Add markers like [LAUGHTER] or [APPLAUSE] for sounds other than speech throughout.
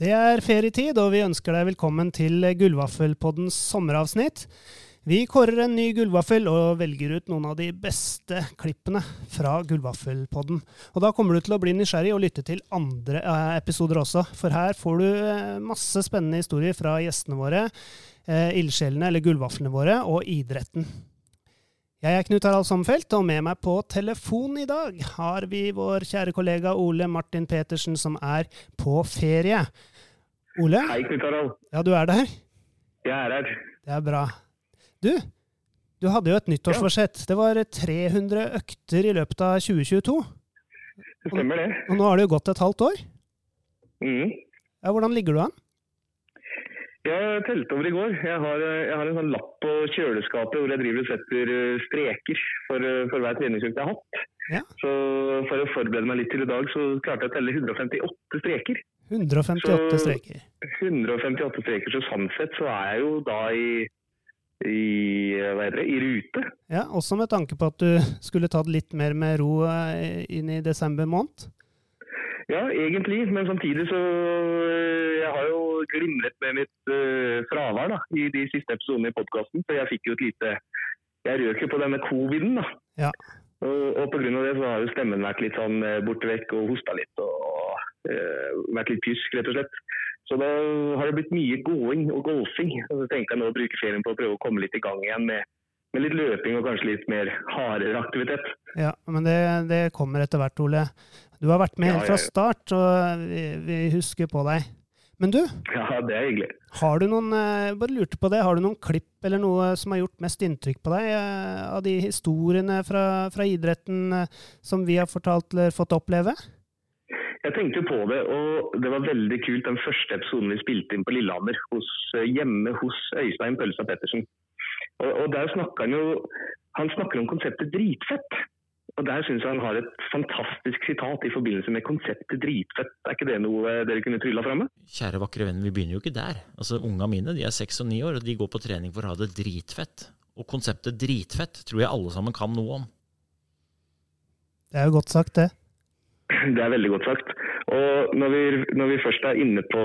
Det er ferietid, og vi ønsker deg velkommen til Gullvaffelpoddens sommeravsnitt. Vi kårer en ny gullvaffel og velger ut noen av de beste klippene fra Gullvaffelpodden. Og da kommer du til å bli nysgjerrig og lytte til andre eh, episoder også, for her får du eh, masse spennende historier fra gjestene våre, eh, ildsjelene eller gullvaflene våre, og idretten. Jeg er Knut Harald Sommerfelt, og med meg på telefon i dag har vi vår kjære kollega Ole Martin Petersen, som er på ferie. Ole? Hei, Knut Harald. Ja, du er der? Jeg er her. Det er bra. Du, du hadde jo et nyttårsforsett. Det var 300 økter i løpet av 2022. Det stemmer det. Og nå har det jo gått et halvt år. Mm. Ja, Hvordan ligger du an? Jeg telte over i går. Jeg har, jeg har, en sånn lapp på kjøleskapet hvor jeg driver og setter eh, streker for, eh, for hver treningsøkt jeg har hatt. Ja. Så for å forberede meg litt til i dag, så klarte jeg å telle 158 streker. 158 Så- streker. 158 streker, så sånn sett så er jeg jo da i, i, det, i rute. Ja, Også med tanke på at du skulle tatt litt mer med ro eh, inn i desember måned. Ja, egentlig, men samtidig så øh, Jeg har jo glimret med mitt uh, fravær da, i de siste episodene i podkasten. For jeg fikk jo et lite Jeg røk jo på denne coviden, da. Ja. Og, og pga. det så har jo stemmen vært litt sånn øh, borte vekk og hosta litt og uh, vært litt pysk, rett og slett. Så da har det blitt mye gåing og golfing. Og så tenkte jeg nå å bruke ferien på å prøve å komme litt i gang igjen med, med litt løping og kanskje litt mer hardere aktivitet. Ja, Men det, det kommer etter hvert, Ole. Du har vært med helt fra start, og vi, vi husker på deg. Men du, Ja, det er hyggelig. har du noen eh, bare lurte på det, har du noen klipp eller noe som har gjort mest inntrykk på deg eh, av de historiene fra, fra idretten eh, som vi har fortalt eller fått oppleve? Jeg tenkte jo på det, og det var veldig kult den første episoden vi spilte inn på Lillehammer, hos, eh, hjemme hos Øystein Pølsa Pettersen. Og, og der snakker han jo Han snakker om konseptet dritfett. Og der syns jeg han har et fantastisk sitat i forbindelse med konseptet dritfett. Er ikke det noe eh, dere kunne trylla framme? Kjære vakre venn, vi begynner jo ikke der. Altså, Unga mine de er seks og ni år, og de går på trening for å ha det dritfett. Og konseptet dritfett tror jeg alle sammen kan noe om. Det er jo godt sagt, det. [LAUGHS] Det er veldig godt sagt. Og når vi, når vi først er inne på,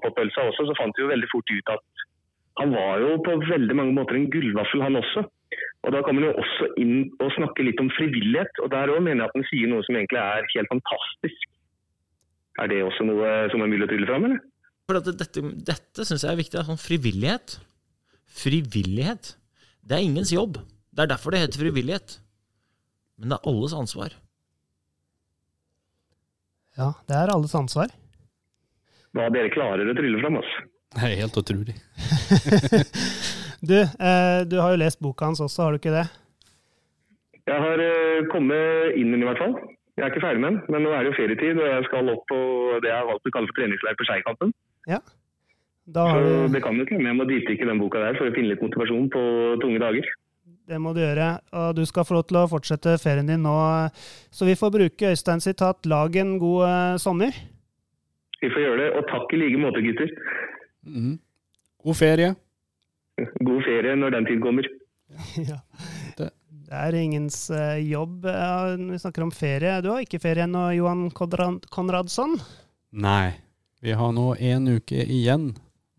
på pølsa også, så fant vi jo veldig fort ut at han var jo på veldig mange måter en gullvaffel, han også. Og da kommer man jo også inn og snakke litt om frivillighet, og der òg mener jeg at den sier noe som egentlig er helt fantastisk. Er det også noe som er mulig å trylle fram, eller? For at dette, dette syns jeg er viktig. Sånn frivillighet. Frivillighet. Det er ingens jobb. Det er derfor det heter frivillighet. Men det er alles ansvar. Ja, det er alles ansvar. Hva dere klarer å trylle fram, altså. Det er helt utrolig. [LAUGHS] Du, eh, du har jo lest boka hans også, har du ikke det? Jeg har eh, kommet inn i den i hvert fall. Jeg er ikke ferdig med den, men nå er det jo ferietid, og jeg skal opp på det jeg har valgt å kalle for treningsleir på Skeikampen. Ja. Da Så har du, det kan jo hende jeg må dypdykke i den boka der for å finne litt motivasjon på tunge dager. det må du gjøre. Og du skal få lov til å fortsette ferien din nå. Så vi får bruke Øystein sitat 'lag en god eh, sommer'. Vi får gjøre det, og takk i like måte, gutter. Mhm. God ferie. [LAUGHS] God ferie når den tid kommer. [LAUGHS] ja. Det- Det er ingens eh, jobb. Vi snakker om ferie. Du har ikke ferie ennå, Johan Konrad Konradsson? Nei, vi har nå en uke igjen,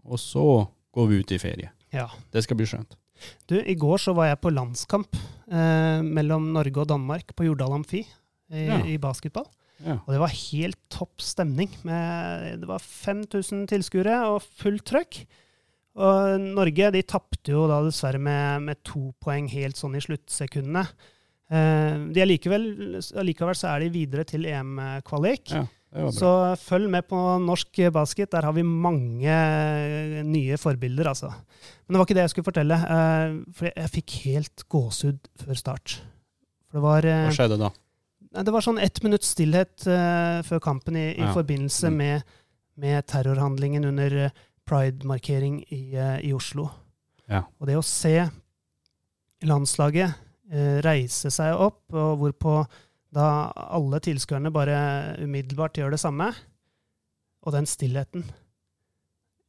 og så går vi ut i ferie. Ja. Det skal bli skjønt. Du, i går så var jeg på landskamp eh, mellom Norge og Danmark på Jordal Amfi i, Ja. i basketball. Ja. Og det var helt topp stemning. Med, det var 5000 tilskuere og fullt trøkk. Og Norge de tapte jo da dessverre med, med to poeng helt sånn i sluttsekundene. Eh, de er likevel, allikevel så er de videre til EM-kvalik. Ja. Så følg med på norsk basket. Der har vi mange nye forbilder, altså. Men det var ikke det jeg skulle fortelle. eh, For jeg, fikk helt gåsehud før start. For det var eh, Hva skjedde da? Det var sånn ett minutts stillhet eh, før kampen i, i Ja. forbindelse Mm. med, med terrorhandlingen under eh, pride-markering i, eh, i Oslo. Ja. Og det å se landslaget eh, reise seg opp, og hvorpå da alle tilskuerne bare umiddelbart gjør det samme, og den stillheten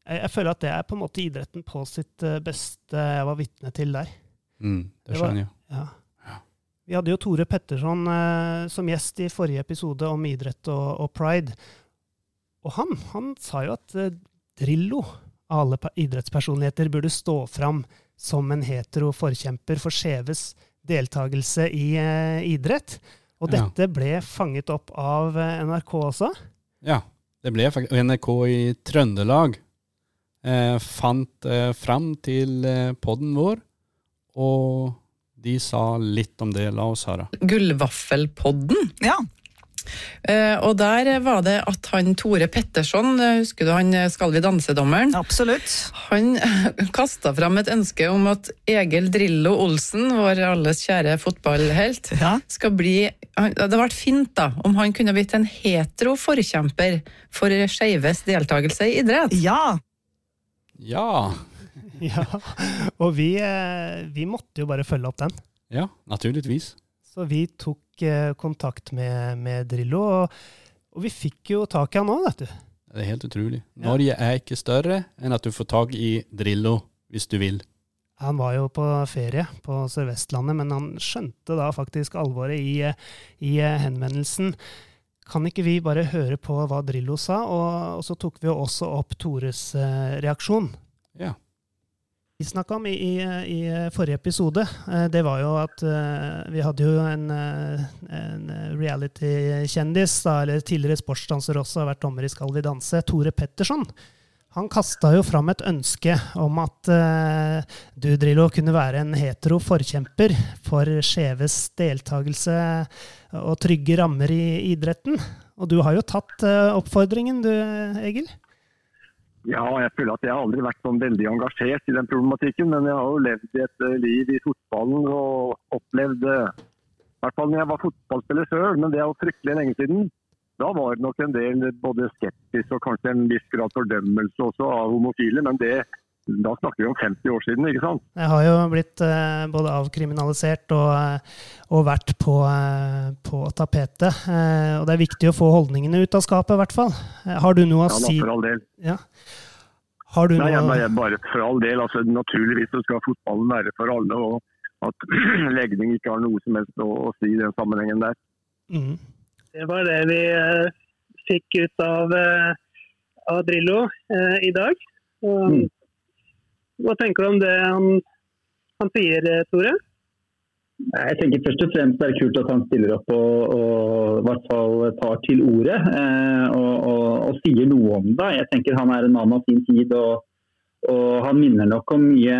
jeg, jeg føler at det er på en måte idretten på sitt eh, beste jeg var vitne til der. Mm, det Det var- skjønner jeg. Ja. Vi hadde jo Tore Petterson eh, som gjest i forrige episode om idrett og, og pride. Og han, han sa jo at eh, Drillo, av alle idrettspersonligheter, burde stå fram som en hetero forkjemper for skjeves deltakelse i eh, idrett. Og Ja. dette ble fanget opp av eh, NRK også. Ja, det ble faktisk NRK i Trøndelag eh, fant eh, fram til eh, podden vår, og de sa litt om det. La oss høre. Gullvaffelpodden. Ja. Eh, og der var det at han Tore Petterson, eh, husker du han eh, Skal vi danse-dommeren? Absolutt. Han [LAUGHS] kasta fram et ønske om at Egil Drillo Olsen, vår alles kjære fotballhelt, Ja. skal bli Det hadde vært fint da, om han kunne blitt en hetero forkjemper for skeives deltakelse i idrett. ja. Ja, [LAUGHS] Ja, og vi, vi måtte jo bare følge opp den. ja, naturligvis. Så vi tok eh, kontakt med, med Drillo, og, og vi fikk jo tak i han òg, vet du. Det er helt utrolig. Norge er ikke større enn at du får tak i Drillo hvis du vil. Han var jo på ferie på Sør-Vestlandet, men han skjønte da faktisk alvoret i, i eh, henvendelsen. Kan ikke vi bare høre på hva Drillo sa? Og, og så tok vi jo også opp Tores eh, reaksjon. Ja. Vi snakka om i, i, i forrige episode, eh, det var jo at eh, vi hadde jo en, eh, en reality-kjendis, eller tidligere sportsdanser også, har vært dommer i Skal vi danse, Tore Petterson. Han kasta jo fram et ønske om at uh, du, Drillo, kunne være en hetero forkjemper for skjeves deltakelse og trygge rammer i idretten. Og du har jo tatt uh, oppfordringen, du, Egil? Ja, jeg føler at jeg har aldri vært sånn veldig engasjert i den problematikken, men jeg har jo levd et eh, liv i fotballen og opplevd eh, I hvert fall når jeg var fotballspiller sjøl, men det er jo fryktelig lenge siden. Da var det nok en del både skeptisk og kanskje en viss grad fordømmelse også av homofile, men det, da snakker vi om 50 år siden, ikke sant? Jeg har jo blitt eh, både avkriminalisert og, eh, og vært på, eh, på tapetet. Eh, og det er viktig å få holdningene ut av skapet, i hvert fall. Eh, har du noe å si Ja, da, for all del. ja. Har du Nei, noe jeg, bare for all del. Altså, naturligvis så skal fotballen være for alle, og at [CLEARS THROAT] legning ikke har noe som helst å, å si i den sammenhengen der. mm. Det var det vi eh, fikk ut av, eh, av Drillo eh, i dag. Og, Mm. Hva tenker du om det han, han sier, Tore? Jeg tenker først og fremst det er kult at han stiller opp og, og i hvert fall tar til orde eh, og, og, og sier noe om det. Jeg tenker Han er en mann av sin tid, og, han minner nok om mye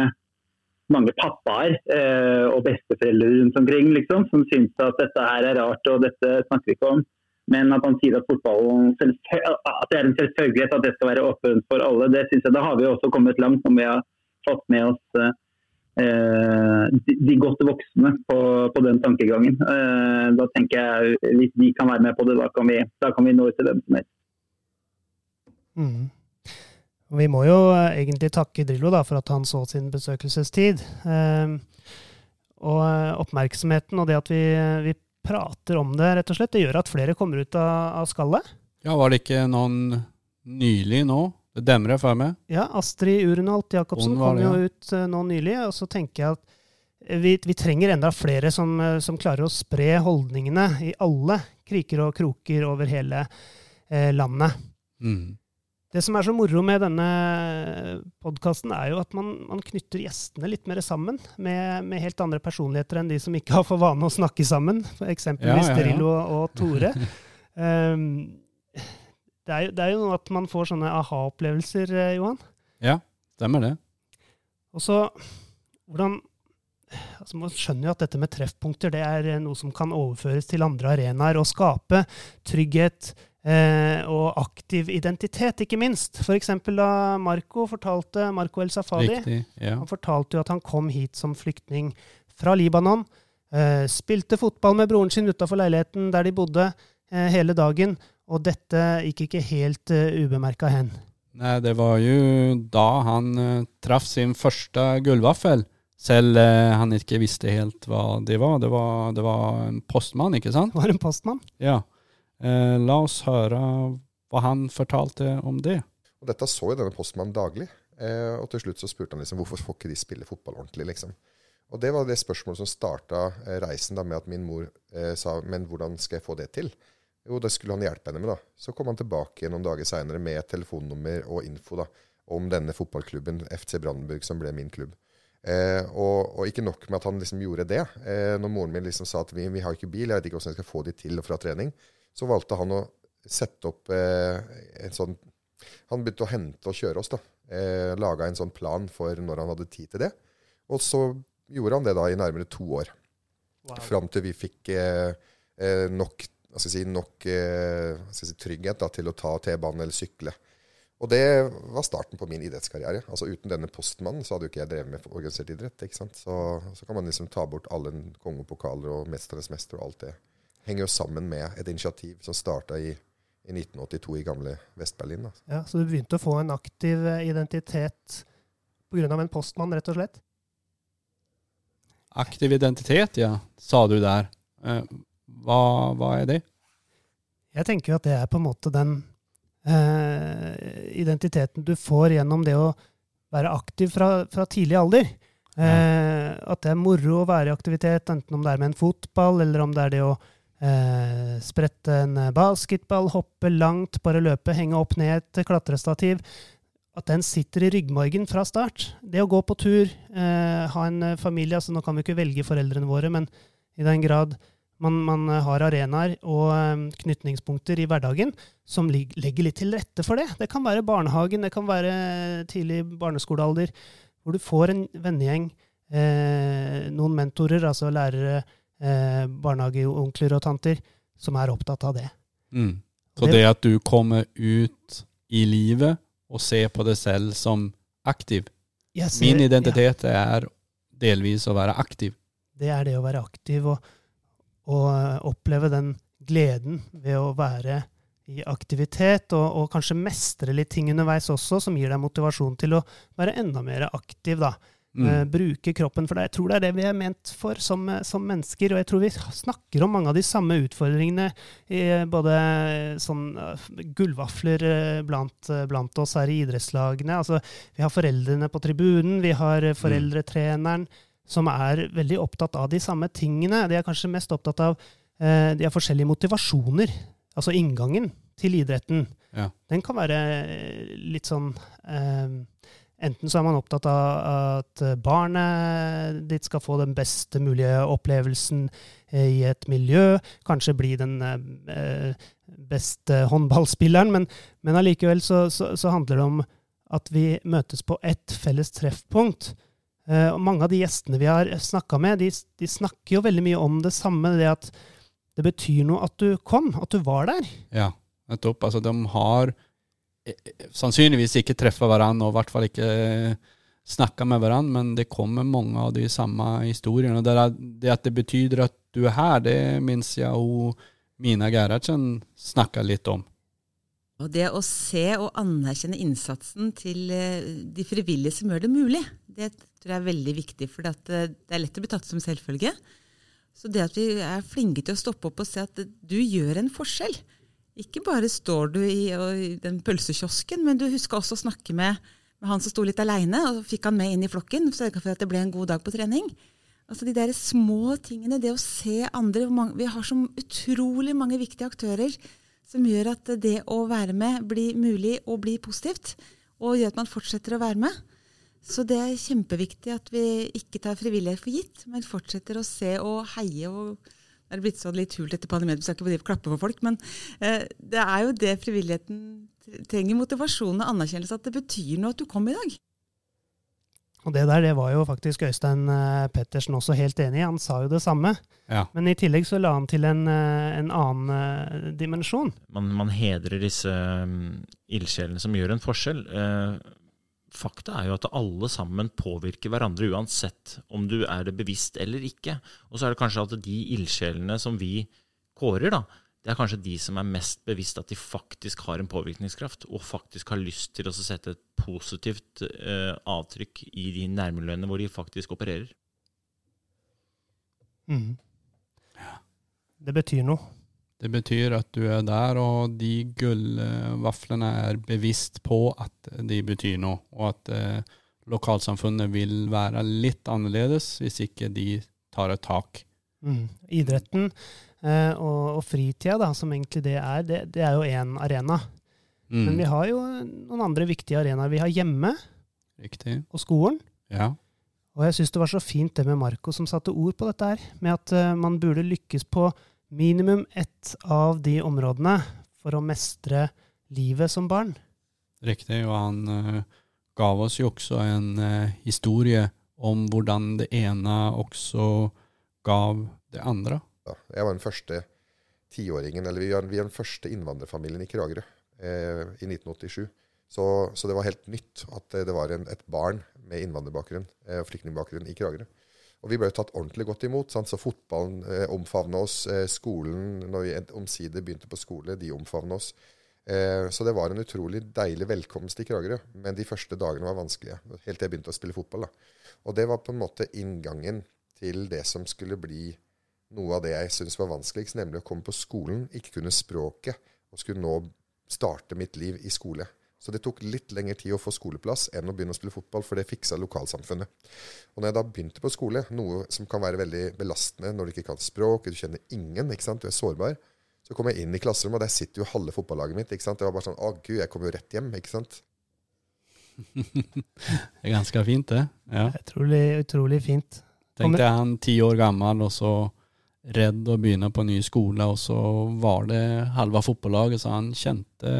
mange pappaer eh, og besteforeldre rundt omkring liksom, som syns at dette her er rart og dette snakker vi ikke om. Men at han sier at at det er en selvfølgelighet at det skal være åpent for alle, det synes jeg da har vi også kommet langt når vi har fått med oss eh, eh, de, de godt voksne på, på den tankegangen. Eh, da tenker jeg Hvis de kan være med på det, da kan vi, da kan vi nå ut til hvem som helst. Mm. Vi må jo egentlig takke Drillo da, for at han så sin besøkelsestid. Eh, og oppmerksomheten og det at vi, vi prater om det, rett og slett, det gjør at flere kommer ut av, av skallet. Ja, var det ikke noen nylig nå? Det er med. Ja, Astrid Urenholt Jacobsen kom jo ja. ut eh, nå nylig, og så tenker jeg at vi, vi trenger enda flere som, eh, som klarer å spre holdningene i alle kriker og kroker over hele eh, landet. Mm. Det som er så moro med denne podkasten, er jo at man, man knytter gjestene litt mer sammen med, med helt andre personligheter enn de som ikke har for vane å snakke sammen, eksempelvis Ja, ja, ja. Drillo og, og Tore. um, [LAUGHS] det, er jo, det er jo at man får sånne aha-opplevelser, eh, Johan. Ja, stemmer det. Og så hvordan altså Man skjønner jo at dette med treffpunkter det er eh, noe som kan overføres til andre arenaer og skape trygghet eh, og aktiv identitet, ikke minst. F.eks. da Marco fortalte, Marco El Safadi Riktig. Ja. han fortalte jo at han kom hit som flyktning fra Libanon. Eh, spilte fotball med broren sin utafor leiligheten der de bodde eh, hele dagen. Og dette gikk ikke helt uh, ubemerka hen. Nei, det var jo da han uh, traff sin første gullvaffel. Selv uh, han ikke visste helt hva det var. Det var, det var en postmann, ikke sant? Det Var en postmann. Ja. Uh, la oss høre hva han fortalte om det. Og dette så jo denne postmannen daglig. Eh, og til slutt så spurte han liksom hvorfor får ikke de spille fotball ordentlig, liksom. Og det var det spørsmålet som starta eh, reisen da med at min mor eh, sa men hvordan skal jeg få det til? Jo, det skulle han hjelpe henne med, da. Så kom han tilbake noen dager seinere med telefonnummer og info da, om denne fotballklubben, FC Brandenburg, som ble min klubb. Eh, og, og, ikke nok med at han liksom gjorde det. Eh, når moren min liksom sa at vi, vi har ikke bil, jeg vet ikke hvordan jeg skal få de til og fra trening, så valgte han å sette opp eh, en sånn Han begynte å hente og kjøre oss. da. Eh, Laga en sånn plan for når han hadde tid til det. Og så gjorde han det da i nærmere to år. Wow. Fram til vi fikk eh, eh nok, si, nok eh, si, trygghet da, til å ta T-banen eller sykle. Og det var starten på min idrettskarriere. Altså Uten denne postmannen så hadde jo ikke jeg drevet med organisert idrett. ikke sant? Så, så kan man liksom ta bort alle kongepokaler og Mesternes mester og alt det. Henger jo sammen med et initiativ som starta i i 1982 i gamle Vest-Berlin. Ja, Så du begynte å få en aktiv eh, identitet pga. en postmann, rett og slett? Aktiv identitet, ja, sa du der. Eh, hva, hva, er det? Jeg tenker jo at det er på en måte den eh, identiteten du får gjennom det å være aktiv fra, fra tidlig alder. Eh, at det er moro å være i aktivitet, enten om det er med en fotball, eller om det er det å Eh, sprette en basketball, hoppe langt, bare løpe, henge opp ned et klatrestativ. At den sitter i ryggmargen fra start. Det å gå på tur, eh, ha en familie altså Nå kan vi ikke velge foreldrene våre, men i den grad man, man har arenaer og um, knytningspunkter i hverdagen som legger litt til rette for det. Det kan være barnehagen, det kan være tidlig barneskolealder, hvor du får en vennegjeng, eh, noen mentorer, altså lærere, eh, barnehageonkler og tanter som er opptatt av det. Mm. Så det, det at du kommer ut i livet og ser på deg selv som aktiv ser, Min identitet ja. er delvis å være aktiv. Det er det å være aktiv og, og eh, oppleve den gleden ved å være i aktivitet, og, og, kanskje mestre litt ting underveis også, som gir deg motivasjon til å være enda mer aktiv. da. Mm. Uh, bruke kroppen. For deg. jeg tror det er det vi er ment for som, som, mennesker. Og jeg tror vi snakker om mange av de samme utfordringene i både sånn uh, gullvafler blant, blant, oss her i idrettslagene. Altså, vi har foreldrene på tribunen, vi har foreldretreneren, mm. Som er veldig opptatt av de samme tingene. De er kanskje mest opptatt av De har forskjellige motivasjoner. Altså inngangen til idretten. Ja. Den kan være litt sånn Enten så er man opptatt av at barnet ditt skal få den beste mulige opplevelsen eh, i et miljø, kanskje bli den eh, beste håndballspilleren, men, men allikevel så, så, så, handler det om at vi møtes på ett felles treffpunkt. Eh, og mange av de gjestene vi har snakka med, de, de, snakker jo veldig mye om det samme, det at det betyr noe at du kom, at du var der. Ja, nettopp. Altså, de har sannsynligvis ikke treffer hverandre, og i hvert fall ikke snakka med hverandre, men det kommer mange av de samme historiene. Og det, det at det betyr at du er her, det minnes jeg hun Mina Gerhardsen snakka litt om. Og det å se og anerkjenne innsatsen til eh, de frivillige som gjør det mulig, det tror jeg er veldig viktig. For eh, det er lett å bli tatt som selvfølge. Så det at vi er flinke til å stoppe opp og se at du gjør en forskjell, ikke bare står du i, i den pølsekiosken, men du huska også å snakke med, med han som sto litt aleine, og fikk han med inn i flokken. Sørga for at det ble en god dag på trening. Altså De der små tingene, det å se andre Vi har så utrolig mange viktige aktører som gjør at det å være med blir mulig og blir positivt. Og gjør at man fortsetter å være med. Så det er kjempeviktig at vi ikke tar frivillighet for gitt, men fortsetter å se og heie og det er blitt sånn litt hult etter pandemien, vi skal ikke klappe for folk. Men eh, det er jo det frivilligheten trenger. Motivasjon og anerkjennelse. At det betyr noe at du kom i dag. Og det der det var jo faktisk Øystein eh, Pettersen også helt enig i. Han sa jo det samme. Ja. Men i tillegg så la han til en, eh, en annen uh, dimensjon. Man, man hedrer disse um, ildsjelene som gjør en forskjell. Fakta er jo at alle sammen påvirker hverandre uansett om du er det bevisst eller ikke. Og så er det kanskje at de ildsjelene som vi kårer, da, det er kanskje de som er mest bevisst at de faktisk har en påvirkningskraft, og faktisk har lyst til å sette et positivt uh, avtrykk i de nærmiljøene hvor de faktisk opererer. Mm. Det betyr noe. Det betyr at du er der, og de gullvaflene er bevisst på at de betyr noe, og at eh, lokalsamfunnet vil være litt annerledes hvis ikke de tar et tak Mm. Idretten og, og fritida, da, som egentlig det er, det, det er jo én arena. Mm. Men vi har jo noen andre viktige arenaer. Vi har hjemme Riktig. og skolen. Ja. Og jeg syns det var så fint det med Marco som satte ord på dette her, med at uh, man burde lykkes på minimum ett av de områdene for å mestre livet som barn. Riktig, og han uh, gav oss jo også en uh, historie om hvordan det ene også gav det andre. Ja, jeg var den første tiåringen, eller vi var, vi var den første innvandrerfamilien i Kragerø eh, i 1987. Så, så, det var helt nytt at det var en, et barn med innvandrerbakgrunn eh, og flyktningbakgrunn i Kragerø. Og vi ble tatt ordentlig godt imot. Sant? Så fotballen eh, omfavna oss. Eh, skolen, når vi omsider begynte på skole, de omfavna oss. Eh, så det var en utrolig deilig velkomst i Kragerø. Men de første dagene var vanskelige. Helt til jeg begynte å spille fotball. Da. Og det var på en måte inngangen til det som skulle bli noe av det jeg syntes var vanskeligst, nemlig å komme på skolen, ikke kunne språket, og skulle nå starte mitt liv i skole. Så det tok litt lengre tid å få skoleplass enn å begynne å spille fotball, for det fiksa lokalsamfunnet. Og når jeg da begynte på skole, noe som kan være veldig belastende når du ikke kan språk, du kjenner ingen, ikke sant, du er sårbar, så kom jeg inn i klasserommet, og der sitter jo halve fotballaget mitt. ikke sant, Det var bare sånn Å, gud, jeg kommer jo rett hjem, ikke sant. [LAUGHS] det er ganske fint, det. Ja. Utrolig, utrolig fint. Tenk deg han ti år gammel, og så redd å begynne på en ny skole, og så var det halve fotballaget, så han kjente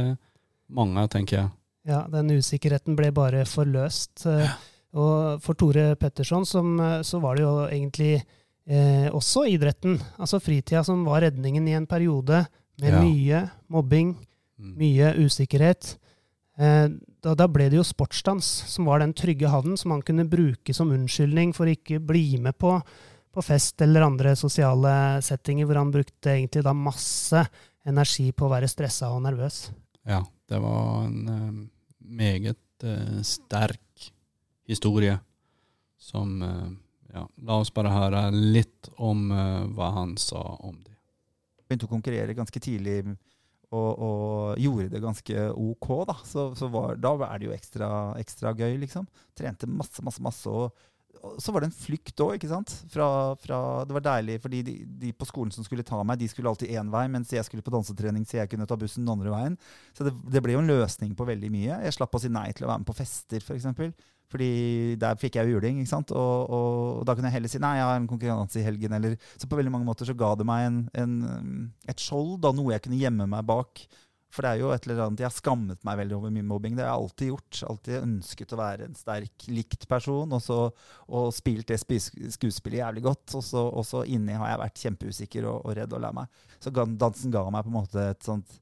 mange, tenker jeg. Ja, den usikkerheten ble bare forløst. Ja. Og for Tore Petterson som, så var det jo egentlig eh, også idretten, altså fritida, som var redningen i en periode med ja. mye mobbing, mm. mye usikkerhet. Eh, da, da, ble det jo sportsdans som var den trygge havnen som han kunne bruke som unnskyldning for å ikke bli med på, på, fest eller andre sosiale settinger, hvor han brukte egentlig da masse energi på å være stressa og nervøs. Ja, det var en uh, meget uh, sterk historie som uh, ja, La oss bare høre litt om hva han sa om det. Begynte å konkurrere ganske tidlig og, og, gjorde det ganske OK, da. Så, så var, da er det jo ekstra, ekstra, gøy, liksom. Trente masse, masse, masse. Og så var det en flykt òg, ikke sant. Fra, fra, det var deilig, fordi de, de, på skolen som skulle ta meg, de skulle alltid én vei, mens jeg skulle på dansetrening, så jeg kunne ta bussen den andre veien. Så det, det ble jo en løsning på veldig mye. Jeg slapp å si nei til å være med på fester, f.eks. Fordi der fikk jeg jo juling, ikke sant. Og, og, og, da kunne jeg heller si nei, jeg har en konkurranse i helgen, eller Så på veldig mange måter så ga det meg en, en, et skjold, da, noe jeg kunne gjemme meg bak. For det er jo et eller annet Jeg har skammet meg veldig over min mobbing. Det har jeg alltid gjort. Alltid ønsket å være en sterk, likt person, og, så, og spilt det skuespillet jævlig godt. Og så, og så inni har jeg vært kjempeusikker og, og redd og lei meg. Så dansen ga meg på en måte et sånt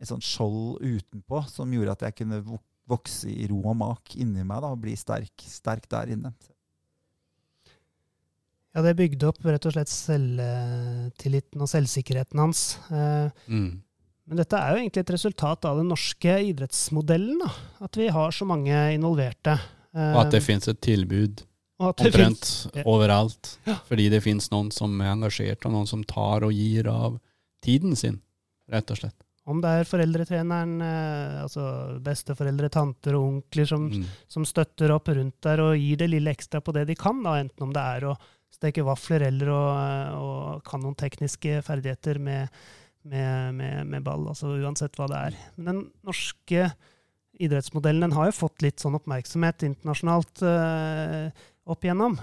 et sånt skjold utenpå som gjorde at jeg kunne vokse i ro og mak inni meg da, og bli sterk, sterk der inne. Ja, det bygde opp rett og slett selvtilliten og selvsikkerheten hans. Eh, mm. Men dette er jo egentlig et resultat av den norske idrettsmodellen. Da. At vi har så mange involverte. Og at det fins et tilbud omtrent ja. overalt. Ja. Fordi det fins noen som er engasjert, og noen som tar og gir av tiden sin, rett og slett. Om det er foreldretreneren, eh, altså besteforeldre, tanter og onkler som, mm. som, støtter opp rundt der og gir det lille ekstra på det de kan, da, enten om det er å steke vafler eller å, å kan noen tekniske ferdigheter med, med, med, med, ball, altså uansett hva det er. Men den norske idrettsmodellen den har jo fått litt sånn oppmerksomhet internasjonalt uh, opp igjennom.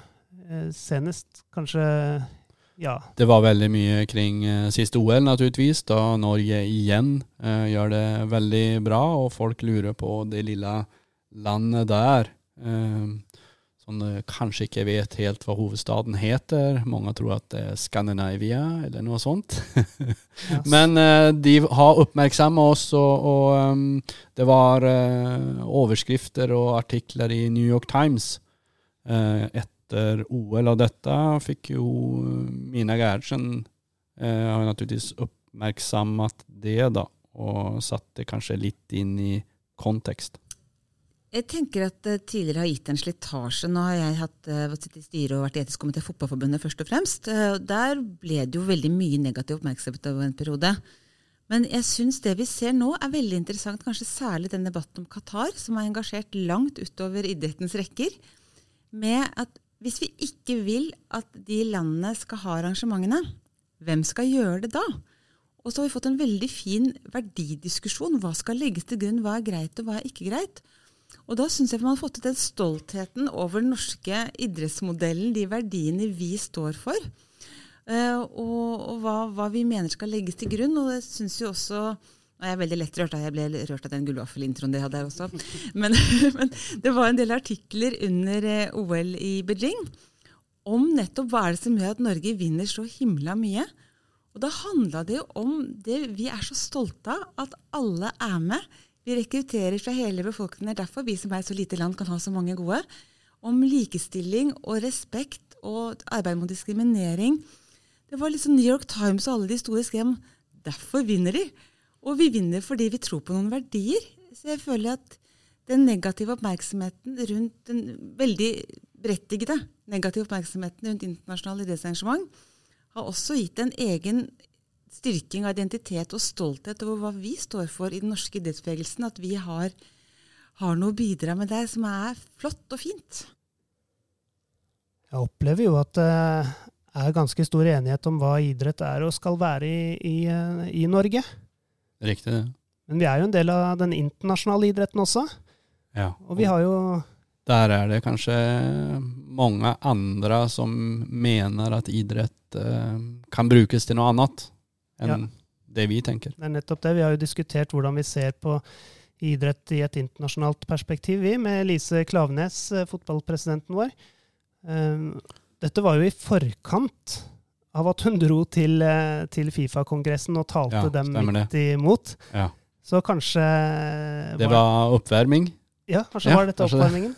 Uh, senest kanskje ja. Det var veldig mye kring uh, siste OL, naturligvis, da Norge igjen uh, gjør det veldig bra, og folk lurer på det lille landet der. Uh, som kanskje ikke vet helt hva hovedstaden heter. Mange tror at det er Scandinavia eller noe sånt. yes. [LAUGHS] Men de har oppmerksammet oss, og, og um, det var overskrifter og artikler i New York Times uh, etter OL. Og dette fikk jo Mina Gerhardsen eh, har naturligvis oppmerksammet det, da, og satt det kanskje litt inn i kontekst. Jeg tenker at det tidligere har gitt en slitasje. Nå har jeg hatt, uh, sittet i styret og vært i etisk komité Fotballforbundet først og fremst. Uh, der ble det jo veldig mye negativ oppmerksomhet over en periode. Men jeg syns det vi ser nå er veldig interessant, kanskje særlig den debatten om Qatar, som har engasjert langt utover idrettens rekker, med at hvis vi ikke vil at de landene skal ha arrangementene, hvem skal gjøre det da? Og så har vi fått en veldig fin verdidiskusjon. Hva skal legges til grunn? Hva er greit, og hva er ikke greit? Og da syns jeg man har fått til den stoltheten over den norske idrettsmodellen, de verdiene vi står for. Uh, og, og hva, hva, vi mener skal legges til grunn. Og det syns jo også og jeg er veldig lett rørt, jeg ble rørt av den gullvaffelintroen de hadde her også. [LAUGHS] Men, men, det var en del artikler under eh, OL i Beijing om nettopp hva er det som gjør at Norge vinner så himla mye. Og da handla det jo om det vi er så stolte av, at alle er med. Vi rekrutterer fra hele befolkningen. Derfor vi som er så lite land, kan ha så mange gode. Om likestilling og respekt og arbeid mot diskriminering. Det var liksom New York Times og alle de store skrev derfor vinner de. Og vi vinner fordi vi tror på noen verdier. Så jeg føler at den negative oppmerksomheten rundt den veldig berettigede negative oppmerksomheten rundt internasjonale idrettsarrangement har også gitt en egen styrking av identitet og stolthet over hva vi står for i den norske idrettsbevegelsen. At vi har, har noe å bidra med der som er flott og fint. Jeg opplever jo at det er ganske stor enighet om hva idrett er og skal være i, i, i Norge. Riktig det. Men vi er jo en del av den internasjonale idretten også. Ja. Og vi har jo Der er det kanskje mange andre som mener at idrett eh, kan brukes til noe annet enn Ja. det vi tenker. Det er nettopp det. Vi har jo diskutert hvordan vi ser på idrett i et internasjonalt perspektiv, vi, med Lise Klaveness, eh, fotballpresidenten vår. Um, Dette var jo i forkant av at hun dro til, eh, til Fifa-kongressen og talte Ja, dem midt imot. Ja. Så kanskje Det var oppvarming. Ja, kanskje Ja, var dette kanskje det. oppvarmingen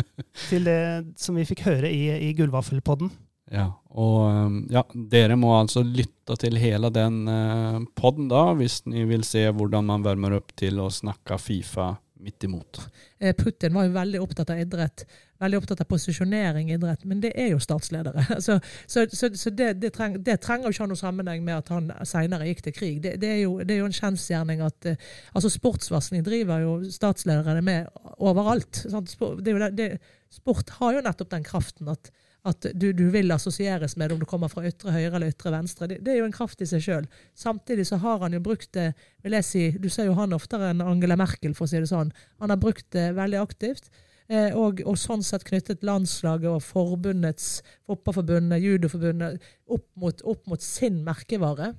[LAUGHS] til det som vi fikk høre i, i Gullvaffelpodden. Ja, og um, ja, dere må altså lytte til hele den eh, podden da, hvis ni vil se hvordan man varmer opp til å snakke Fifa midt imot. Eh, Putin var jo veldig opptatt av idrett, veldig opptatt av posisjonering i idrett, men det er jo statsledere. [LAUGHS] Så, så, så, så det, det, treng, det trenger jo ikke ha noen sammenheng med at han senere gikk til krig. Det, det, er, jo, det er jo en kjensgjerning at eh, altså sportsvarsling driver jo statslederne med overalt. Sant? Sport har jo nettopp den kraften at, at du, du vil assosieres med om du kommer fra ytre høyre eller ytre venstre. Det, det er jo en kraft i seg sjøl. Samtidig så har han jo brukt det vil jeg si, Du ser jo han oftere enn Angela Merkel, for å si det sånn. Han har brukt det veldig aktivt. Eh, og, og sånn sett knyttet landslaget og forbundets, fotballforbundet, judoforbundet, opp mot, opp mot sin merkevare.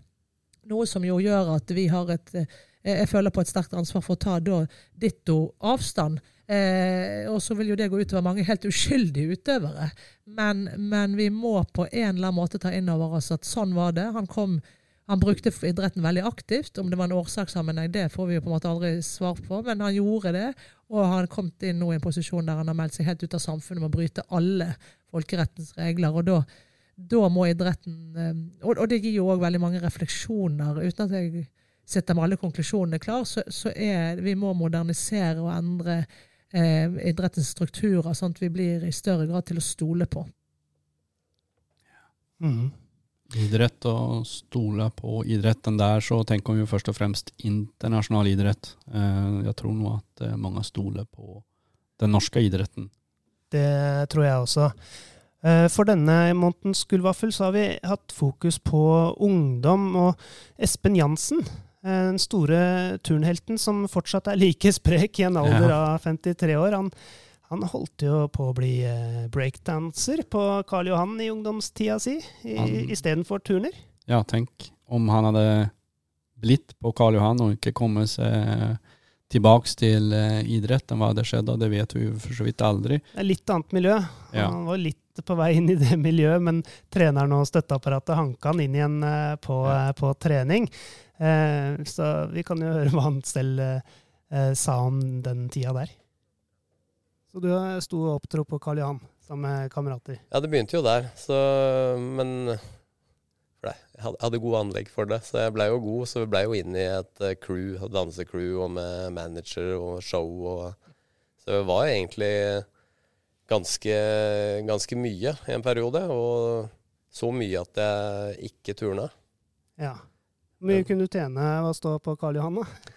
Noe som jo gjør at vi har et eh, Jeg føler på et sterkt ansvar for å ta da ditto avstand. Eh, og så vil jo det gå utover mange helt uskyldige utøvere. Men, men vi må på en eller annen måte ta inn over oss at sånn var det. Han kom han brukte idretten veldig aktivt. Om det var en årsakssammenheng, det får vi jo på en måte aldri svar på. Men han gjorde det, og han har kommet inn nå i en posisjon der han har meldt seg helt ut av samfunnet med å bryte alle folkerettens regler. og da, da må idretten eh, og, det gir jo òg veldig mange refleksjoner. Uten at jeg sitter med alle konklusjonene klar, så, så er vi må modernisere og endre idrettens strukturer, sånn at vi blir i større grad til å stole på. Mm. Idrett og stole på idretten der, så tenker vi jo først og fremst internasjonal idrett. Eh, jeg tror nå at eh, mange stoler på den norske idretten. Det tror jeg også. Eh, For denne månedens Gullvaffel så har vi hatt fokus på ungdom og Espen Jansen. Eh, Den store turnhelten som fortsatt er like sprek i en alder Ja. av 53 år. Han, han holdt jo på å bli eh, breakdanser på Karl Johan i ungdomstida si, istedenfor turner. Ja, tenk om han hadde blitt på Karl Johan og ikke kommet seg tilbake til eh, idretten. Hva hadde skjedd da? Det vet vi jo for så vidt aldri. Det er litt annet miljø. Ja. Han var litt på vei inn i det [LAUGHS] miljøet, men treneren og støtteapparatet hanka han inn igjen eh, på, ja. på trening. Eh, Så vi kan jo høre hva han selv eh, eh, sa om den tida der. Så du eh, sto og opptro på Karl Johan sammen med kamerater. Ja, det begynte jo der, så Men for jeg hadde, gode anlegg for det, så jeg blei jo god. Så vi blei jo inn i et eh, crew, dansecrew og med manager og show og Så det var egentlig ganske, ganske mye i en periode. Og så mye at jeg ikke turna. Ja. Hvor mye kunne du tjene av å stå på Karl Johan, da?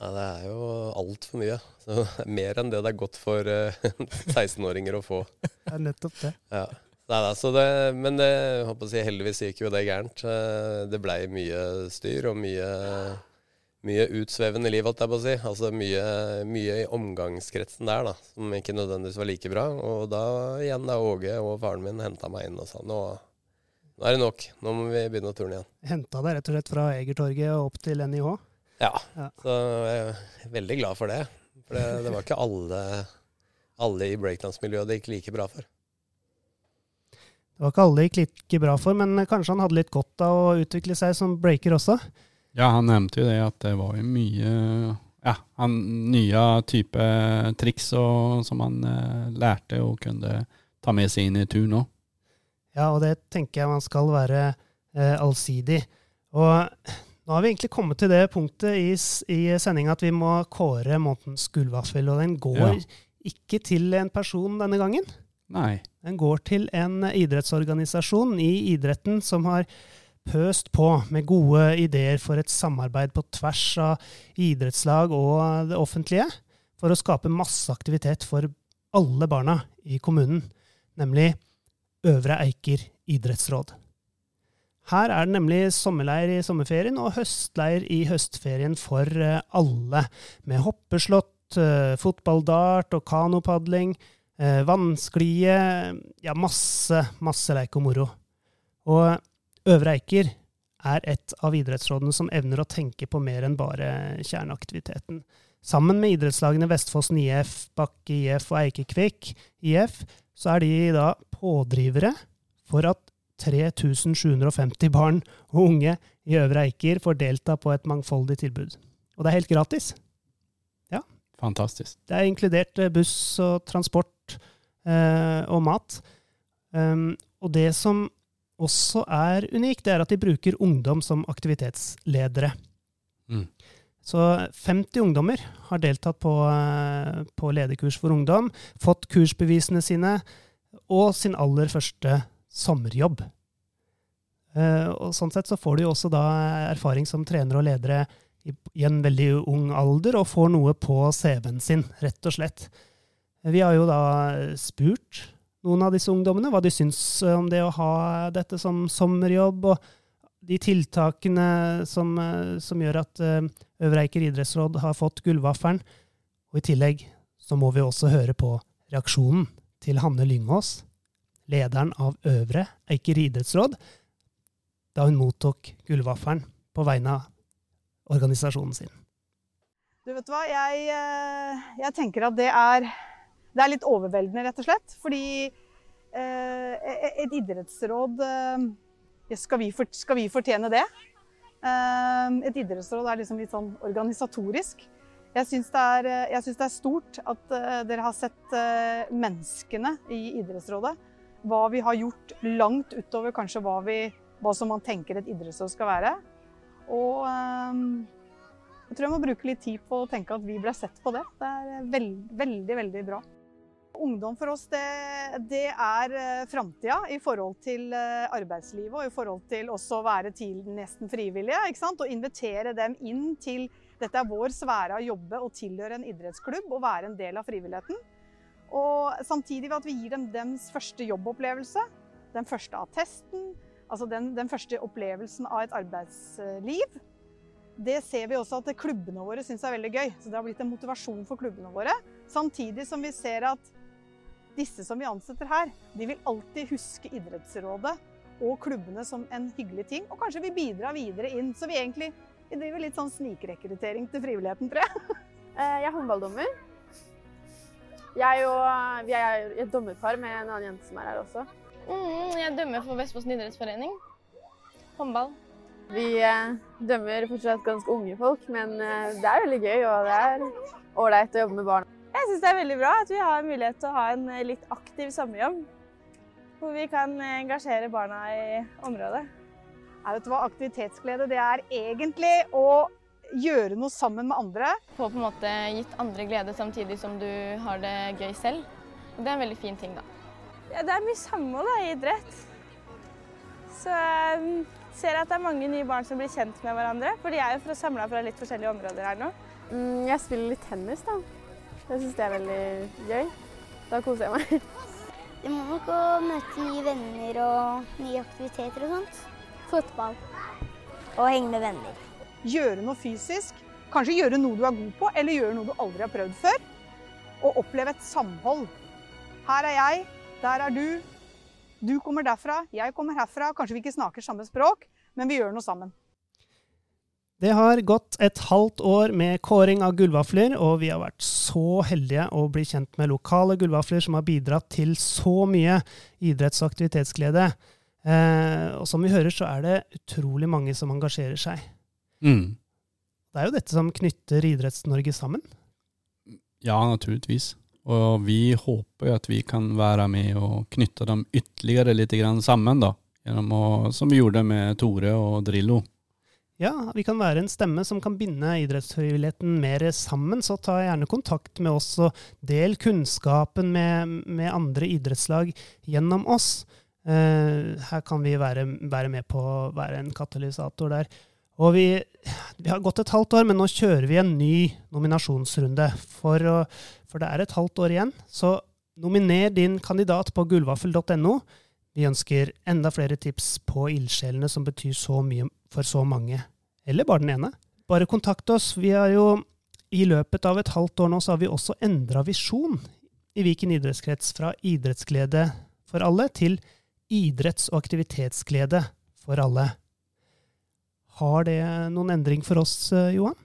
Ja, det er jo altfor mye. [LAUGHS] Så, mer enn det det er godt for [LAUGHS] uh, 16-åringer å få. Det er nettopp det. Ja. Nei, altså det, men det, jeg håper å si, heldigvis gikk jo det gærent. Eh, Det blei mye styr og mye, mye utsvevende liv, holdt jeg på å si. Altså mye, mye i omgangskretsen der da, som ikke nødvendigvis var like bra. Og da igjen da Åge og faren min henta meg inn og sa nå, nå er det nok, nå må vi begynne å turne igjen. Henta deg rett og slett fra Egertorget og opp til NIH? Ja, Ja. så jeg er veldig glad for det. For det, det var ikke alle, alle i breakdance-miljøet det gikk like bra for. Det var ikke alle det gikk like bra for, men kanskje han hadde litt godt av å utvikle seg som breaker også? Ja, han nevnte jo det at det var jo mye ja, han, nye type triks og, som han eh, lærte og kunne ta med seg inn i tur nå. Ja, og det tenker jeg man skal være eh, allsidig. Og nå har vi egentlig kommet til det punktet i, i sendinga at vi må kåre månedens gullvaffel, og den går Ja. ikke til en person denne gangen. Nei. Den går til en idrettsorganisasjon i idretten som har pøst på med gode ideer for et samarbeid på tvers av idrettslag og det offentlige, for å skape masse aktivitet for alle barna i kommunen, nemlig Øvre Eiker idrettsråd. Her er det nemlig sommerleir i sommerferien og høstleir i høstferien for eh, alle, med hoppeslott, eh, fotballdart og kanopadling, eh, vannsklie, ja, masse, masse leik og moro. Og Øvre Eiker er et av idrettsrådene som evner å tenke på mer enn bare kjerneaktiviteten. Sammen med idrettslagene Vestfossen IF, Bakke IF og Eikekvik IF, så er de da pådrivere for at 3750 barn og unge i Øvre Eiker får delta på et mangfoldig tilbud. Og det er helt gratis. Ja. Fantastisk. Det er inkludert eh, buss og transport eh, og mat. Um, og det som også er unikt, det er at de bruker ungdom som aktivitetsledere. Mm. Så 50 ungdommer har deltatt på, eh, på lederkurs for ungdom, fått kursbevisene sine og sin aller første sommerjobb. Eh, og sånn sett så får de også da erfaring som trenere og ledere i, i en veldig ung alder, og får noe på CV-en sin, rett og slett. Vi har jo da spurt noen av disse ungdommene hva de syns om det å ha dette som sommerjobb, og de tiltakene som, eh, som gjør at eh, Øvre Eiker idrettsråd har fått gullvaffelen. Og i tillegg så må vi også høre på reaksjonen til Hanne Lyngås, lederen av Øvre Eiker idrettsråd, da hun mottok gullvaffelen på vegne av organisasjonen sin. Du vet hva, jeg, eh, jeg tenker at det er, det er litt overveldende, rett og slett. Fordi eh, et idrettsråd eh, skal, vi for, skal vi fortjene det? Eh, et idrettsråd er liksom litt sånn organisatorisk. Jeg syns det, det er stort at eh, dere har sett eh, menneskene i idrettsrådet. Hva vi har gjort langt utover kanskje hva, vi, hva som man tenker et idrettsråd skal være. Og eh, jeg tror jeg må bruke litt tid på å tenke at vi ble sett på det. Det er veld, veldig, veldig bra. Ungdom for oss, det, det er eh, framtida i forhold til eh, arbeidslivet og i forhold til også å være til nesten frivillige. ikke sant? Og invitere dem inn til Dette er vår sfære av jobbe og tilhøre en idrettsklubb og være en del av frivilligheten. Og samtidig ved at vi gir dem deres første jobbopplevelse, den første attesten, altså den, den første opplevelsen av et arbeidsliv. Det ser vi også at klubbene våre syns er veldig gøy. Så det har blitt en motivasjon for klubbene våre. Samtidig som vi ser at disse som vi ansetter her, de vil alltid huske idrettsrådet og klubbene som en hyggelig ting. Og kanskje vi bidrar videre inn. Så vi egentlig vi driver litt sånn snikrekruttering til frivilligheten, tror jeg. [LAUGHS] Eh, Jeg er håndballdommer. Jeg og, vi er et dommerpar med en annen jente som er her også. Mm, jeg dømmer for Vestfossen idrettsforening. Håndball. Vi eh, dømmer fortsatt ganske unge folk, men eh, det er veldig gøy og det er ålreit å jobbe med barn. Jeg syns det er veldig bra at vi har mulighet til å ha en eh, litt aktiv sommerjobb. Hvor vi kan eh, engasjere barna i området. Jeg vet du hva aktivitetsglede det er egentlig å gjøre noe sammen med andre. Få på en måte gitt andre glede samtidig som du har det gøy selv. Og det er en veldig fin ting, da. Ja, det er mye samhold da, i idrett. Så jeg ser at det er mange nye barn som blir kjent med hverandre. For de er jo samla fra litt forskjellige områder her nå. Mm, jeg spiller litt tennis, da. Jeg syns det er veldig gøy. Da koser jeg meg. [LAUGHS] Det må nok å møte nye venner og nye aktiviteter og sånt. Fotball. Og henge med venner. Gjøre noe fysisk. Kanskje gjøre noe du er god på, eller gjøre noe du aldri har prøvd før. Og oppleve et samhold. Her er jeg, der er du. Du kommer derfra, jeg kommer herfra. Kanskje vi ikke snakker samme språk, men vi gjør noe sammen. Det har gått et halvt år med kåring av gullvafler, og vi har vært så heldige å bli kjent med lokale gullvafler som har bidratt til så mye idretts- og aktivitetsglede. Eh, og som vi hører, så er det utrolig mange som engasjerer seg. Mm. Det er jo dette som knytter Idretts-Norge sammen. Ja, naturligvis. Og vi håper jo at vi kan være med og knytte dem ytterligere litt sammen, da. Å, som vi gjorde med Tore og Drillo. Ja, vi kan være en stemme som kan binde idrettsfrivilligheten mer sammen, så ta gjerne kontakt med oss og del kunnskapen med, med andre idrettslag gjennom oss. Uh, her kan vi være, være, med på å være en katalysator der. Og vi, vi, har gått et halvt år, men nå kjører vi en ny nominasjonsrunde. For, å, for det er et halvt år igjen. Så nominer din kandidat på gullvaffel.no. Vi ønsker enda flere tips på ildsjelene som betyr så mye for så mange. Eller bare den ene. Bare kontakt oss. Vi har jo i løpet av et halvt år nå så har vi også endra visjon i Viken idrettskrets fra idrettsglede for alle til idretts- og aktivitetsglede for alle. Har det noen endring for oss, eh, Johan?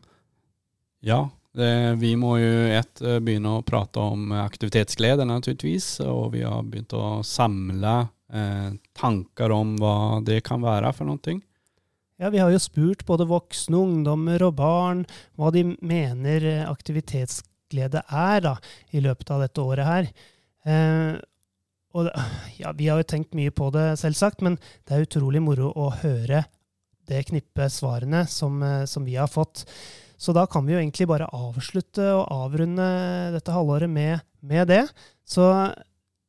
Ja, det, vi må jo ett eh, begynne å prate om aktivitetsglede, naturligvis. Og vi har begynt å samle eh, tanker om hva det kan være for noe. Ja, vi har jo spurt både voksne, ungdommer og barn hva de mener aktivitetsglede er da, i løpet av dette året her. Eh, og ja, vi har jo tenkt mye på det, selvsagt, men det er utrolig moro å høre det knippet svarene som, som vi har fått. Så da kan vi jo egentlig bare avslutte og avrunde dette halvåret med, med det. Så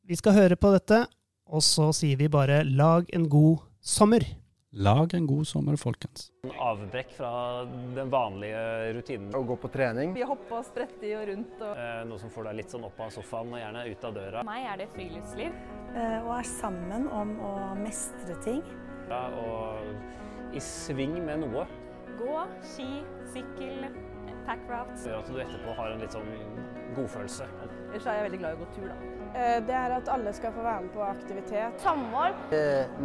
vi skal høre på dette, og så sier vi bare lag en god sommer. Lag en god sommer, folkens. Avbrekk fra den vanlige rutinen. Å gå på trening. Vi hopper og spretter og rundt. Og... Eh, noe som får deg litt sånn opp av sofaen og gjerne ut av døra. For meg er det friluftsliv. Eh, og er sammen om å mestre ting. Ja, og i sving med noe. Gå, ski, sykkel, packraft. Det gjør at du etterpå har en litt sånn godfølelse. Ellers er jeg veldig glad i å gå tur, da. Eh, det er at alle skal få være med på aktivitet. Samhold.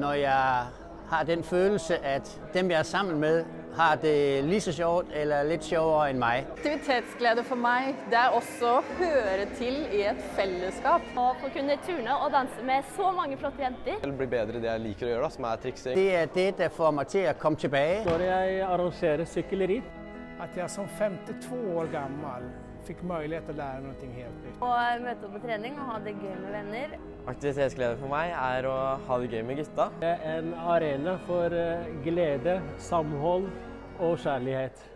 Når jeg har den følelse at dem jeg er sammen med, har det lige så sjovt eller litt sjovere enn meg. Aktivitetsglede for meg, det er også å høre til i et fellesskap. Og få kunne turne og danse med så mange flotte jenter. Eller bli bedre i det jeg liker å gjøre, da, som er triksing. Det er det som får meg til å komme tilbake. Når jeg arrangerer sykkelritt. At jeg som 52 år gammel fikk mulighet til å lære noe helt nytt. Å møte opp på trening og ha det gøy med venner. Aktivitetsglede for meg er å ha det gøy med gutta. Det er en arena for glede, samhold og kjærlighet.